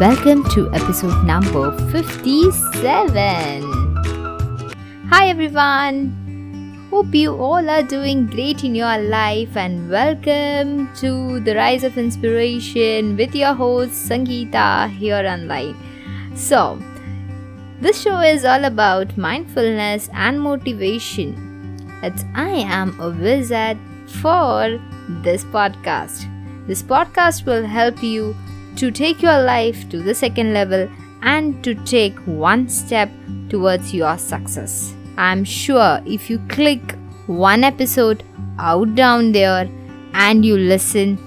Welcome to episode number 57. Hi everyone. Hope you all are doing great in your life and welcome to the Rise of Inspiration with your host Sangeeta here online. So, this show is all about mindfulness and motivation. It's I am a wizard for this podcast. This podcast will help you to take your life to the second level and to take one step towards your success. I'm sure if you click one episode out down there and you listen,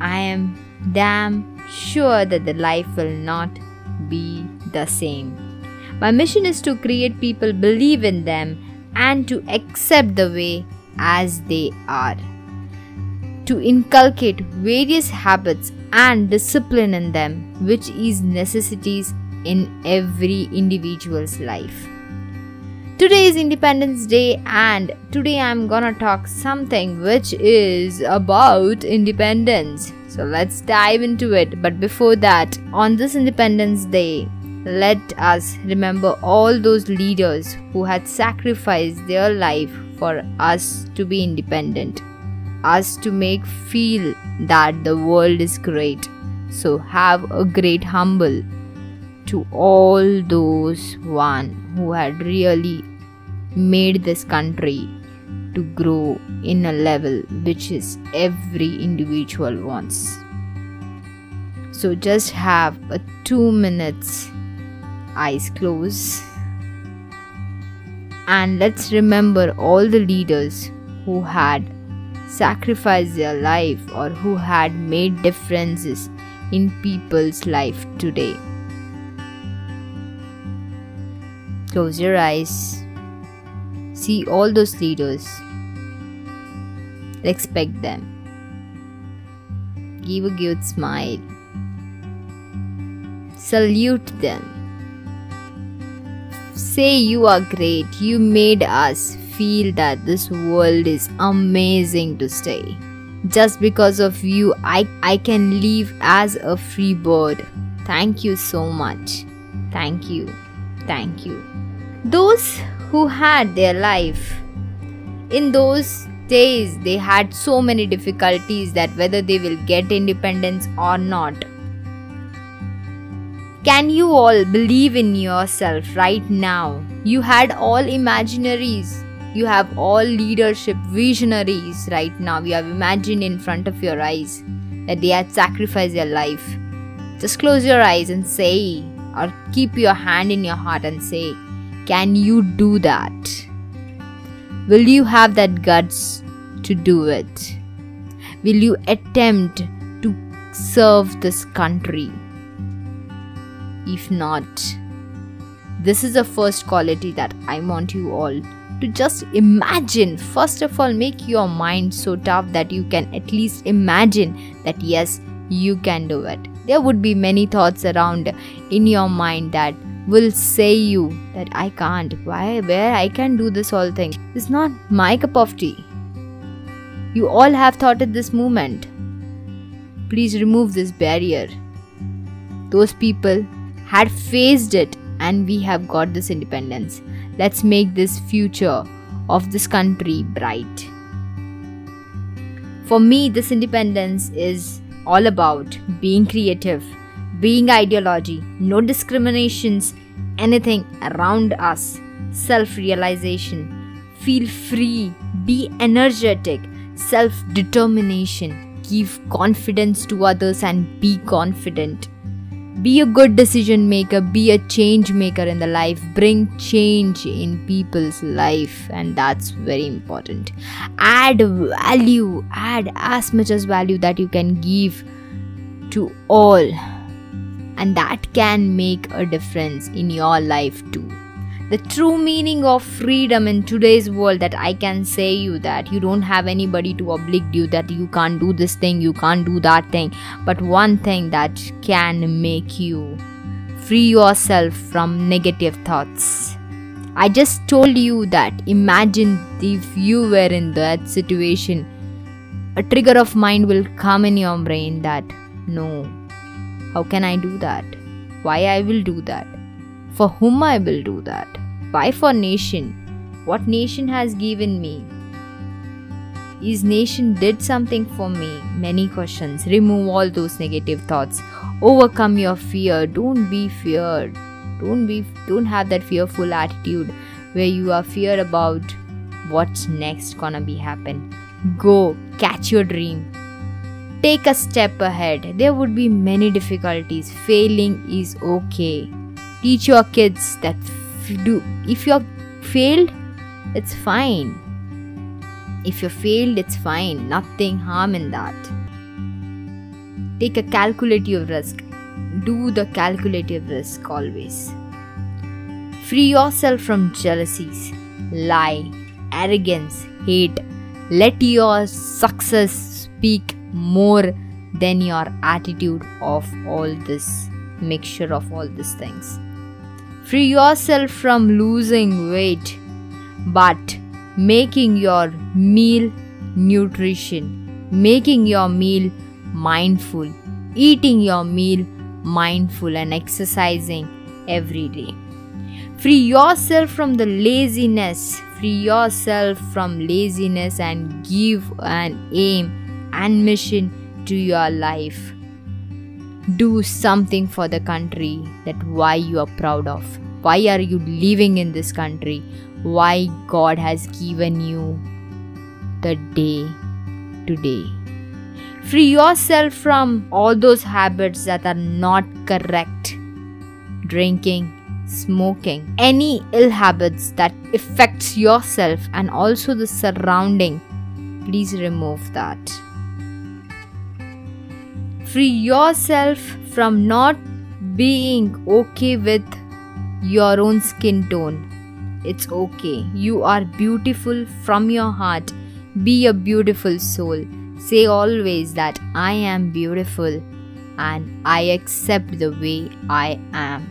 I am damn sure that the life will not be the same. My mission is to create people believe in them and to accept the way as they are. To inculcate various habits and discipline in them, which is necessities in every individual's life. Today is Independence Day, and today I'm gonna talk something which is about independence. So let's dive into it. But before that, on this Independence Day, let us remember all those leaders who had sacrificed their life for us to be independent us to make feel that the world is great. So have a great humble to all those one who had really made this country to grow in a level which is every individual wants. So just have a 2 minutes eyes closed and let's remember all the leaders who had sacrificed their life or who had made differences in people's life today. Close your eyes. See all those leaders. Respect them. Give a good smile. Salute them. Say you are great. You made us feel that this world is amazing to stay. Just because of you, I, I can live as a free bird. Thank you so much. Thank you. Thank you. Those who had their life, in those days, they had so many difficulties that whether they will get independence or not. Can you all believe in yourself right now? You had all imaginaries you have all leadership visionaries right now. You have imagined in front of your eyes that they had sacrificed their life. Just close your eyes and say, or keep your hand in your heart and say, Can you do that? Will you have that guts to do it? Will you attempt to serve this country? If not, this is the first quality that I want you all to just imagine. First of all, make your mind so tough that you can at least imagine that yes, you can do it. There would be many thoughts around in your mind that will say you that I can't. Why? Where I can do this whole thing. It's not my cup of tea. You all have thought at this moment. Please remove this barrier. Those people had faced it and we have got this independence. Let's make this future of this country bright. For me, this independence is all about being creative, being ideology, no discriminations, anything around us, self realization, feel free, be energetic, self determination, give confidence to others, and be confident be a good decision maker be a change maker in the life. Bring change in people's life and that's very important. Add value add as much as value that you can give to all and that can make a difference in your life too the true meaning of freedom in today's world that I can say you that you don't have anybody to oblige you that you can't do this thing, you can't do that thing, but one thing that can make you free yourself from negative thoughts. I just told you that imagine if you were in that situation, a trigger of mind will come in your brain that no, How can I do that? Why I will do that? For whom I will do that? Why for nation? What nation has given me? Is nation did something for me? Many questions. Remove all those negative thoughts. Overcome your fear. Don't be feared. Don't be don't have that fearful attitude where you are fear about what's next gonna be happen. Go catch your dream. Take a step ahead. There would be many difficulties. Failing is okay. Teach your kids that do if you're failed, it's fine if you failed, it's fine, nothing harm in that. Take a calculative risk. Do the calculative risk always. Free yourself from jealousies, lie, arrogance, hate. Let your success speak more than your attitude of all this mixture of all these things. Free yourself from losing weight, but making your meal nutrition, making your meal mindful, eating your meal mindful, and exercising every day. Free yourself from the laziness, free yourself from laziness, and give an aim and mission to your life. Do something for the country that why you are proud of. Why are you living in this country? why God has given you the day today. Free yourself from all those habits that are not correct. Drinking, smoking, any ill habits that affects yourself and also the surrounding. Please remove that. Free yourself from not being okay with your own skin tone it's okay. You are beautiful from your heart. Be a beautiful soul. Say always that I am beautiful and I accept the way I am.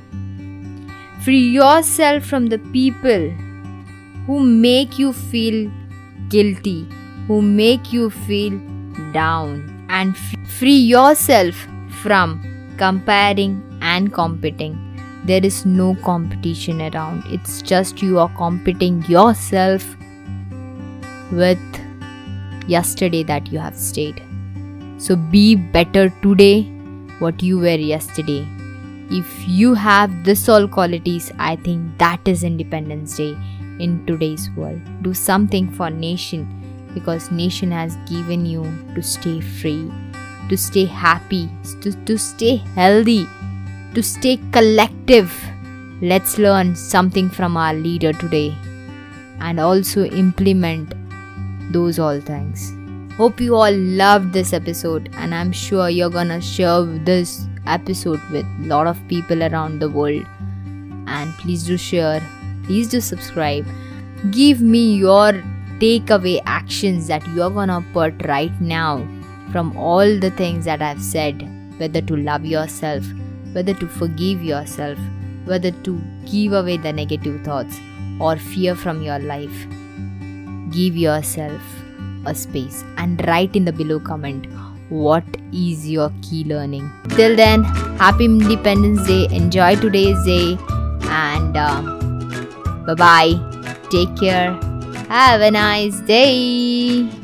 Free yourself from the people who make you feel guilty, who make you feel down, and free yourself from comparing and competing. There is no competition around. It's just you are competing yourself with yesterday that you have stayed. So be better today what you were yesterday. If you have this all qualities i think that is independence day in today's world. Do something for nation because nation has given you to stay free to stay happy to, to stay healthy to stay collective. Let's learn something from our leader today and also implement those all things. Hope you all loved this episode and I'm sure you're gonna share this episode with a lot of people around the world. And please do share, please do subscribe. Give me your takeaway actions that you're gonna put right now from all the things that I've said, whether to love yourself, whether to forgive yourself, whether to give away the negative thoughts or fear from your life. Give yourself a space and write in the below comment what is your key learning. Till then, happy Independence Day, enjoy today's day, and um, bye bye. Take care. Have a nice day.